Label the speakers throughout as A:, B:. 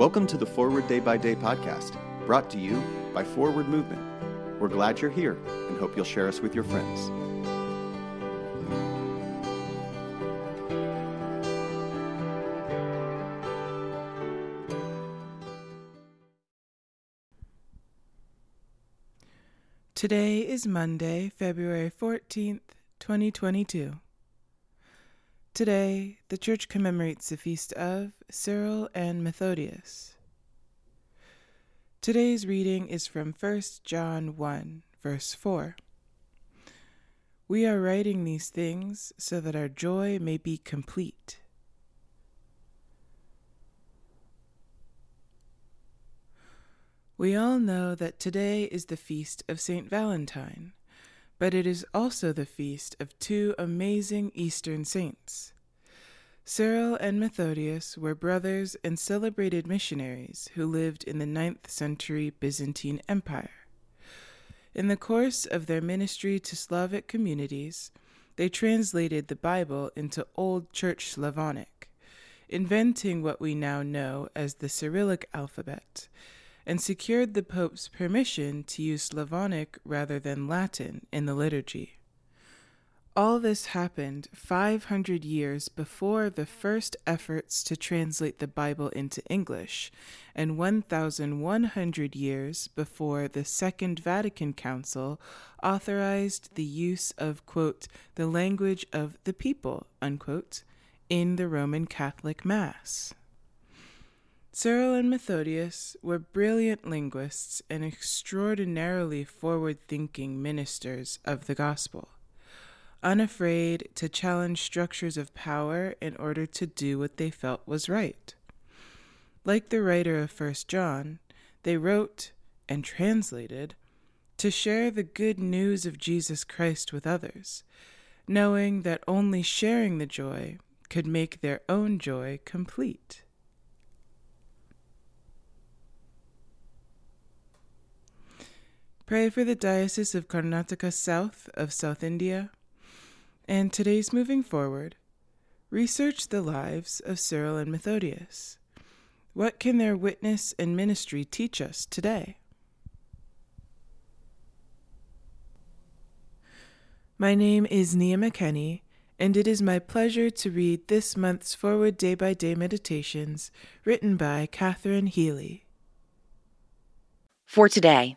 A: Welcome to the Forward Day by Day podcast, brought to you by Forward Movement. We're glad you're here and hope you'll share us with your friends.
B: Today is Monday, February 14th, 2022. Today, the church commemorates the feast of Cyril and Methodius. Today's reading is from 1 John 1, verse 4. We are writing these things so that our joy may be complete. We all know that today is the feast of St. Valentine, but it is also the feast of two amazing Eastern saints. Cyril and Methodius were brothers and celebrated missionaries who lived in the ninth century Byzantine Empire. In the course of their ministry to Slavic communities, they translated the Bible into Old Church Slavonic, inventing what we now know as the Cyrillic alphabet and secured the Pope's permission to use Slavonic rather than Latin in the liturgy. All this happened 500 years before the first efforts to translate the Bible into English, and 1,100 years before the Second Vatican Council authorized the use of, quote, the language of the people, unquote, in the Roman Catholic Mass. Cyril and Methodius were brilliant linguists and extraordinarily forward thinking ministers of the gospel, unafraid to challenge structures of power in order to do what they felt was right. Like the writer of First John, they wrote and translated to share the good news of Jesus Christ with others, knowing that only sharing the joy could make their own joy complete. Pray for the Diocese of Karnataka South of South India. And today's moving forward, research the lives of Cyril and Methodius. What can their witness and ministry teach us today? My name is Nia McKenney, and it is my pleasure to read this month's Forward Day by Day Meditations written by Catherine Healy.
C: For today,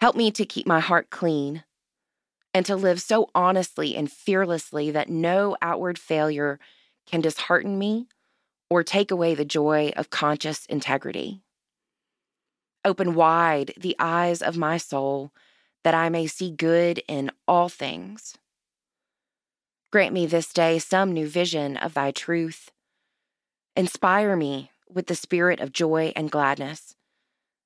C: Help me to keep my heart clean and to live so honestly and fearlessly that no outward failure can dishearten me or take away the joy of conscious integrity. Open wide the eyes of my soul that I may see good in all things. Grant me this day some new vision of thy truth. Inspire me with the spirit of joy and gladness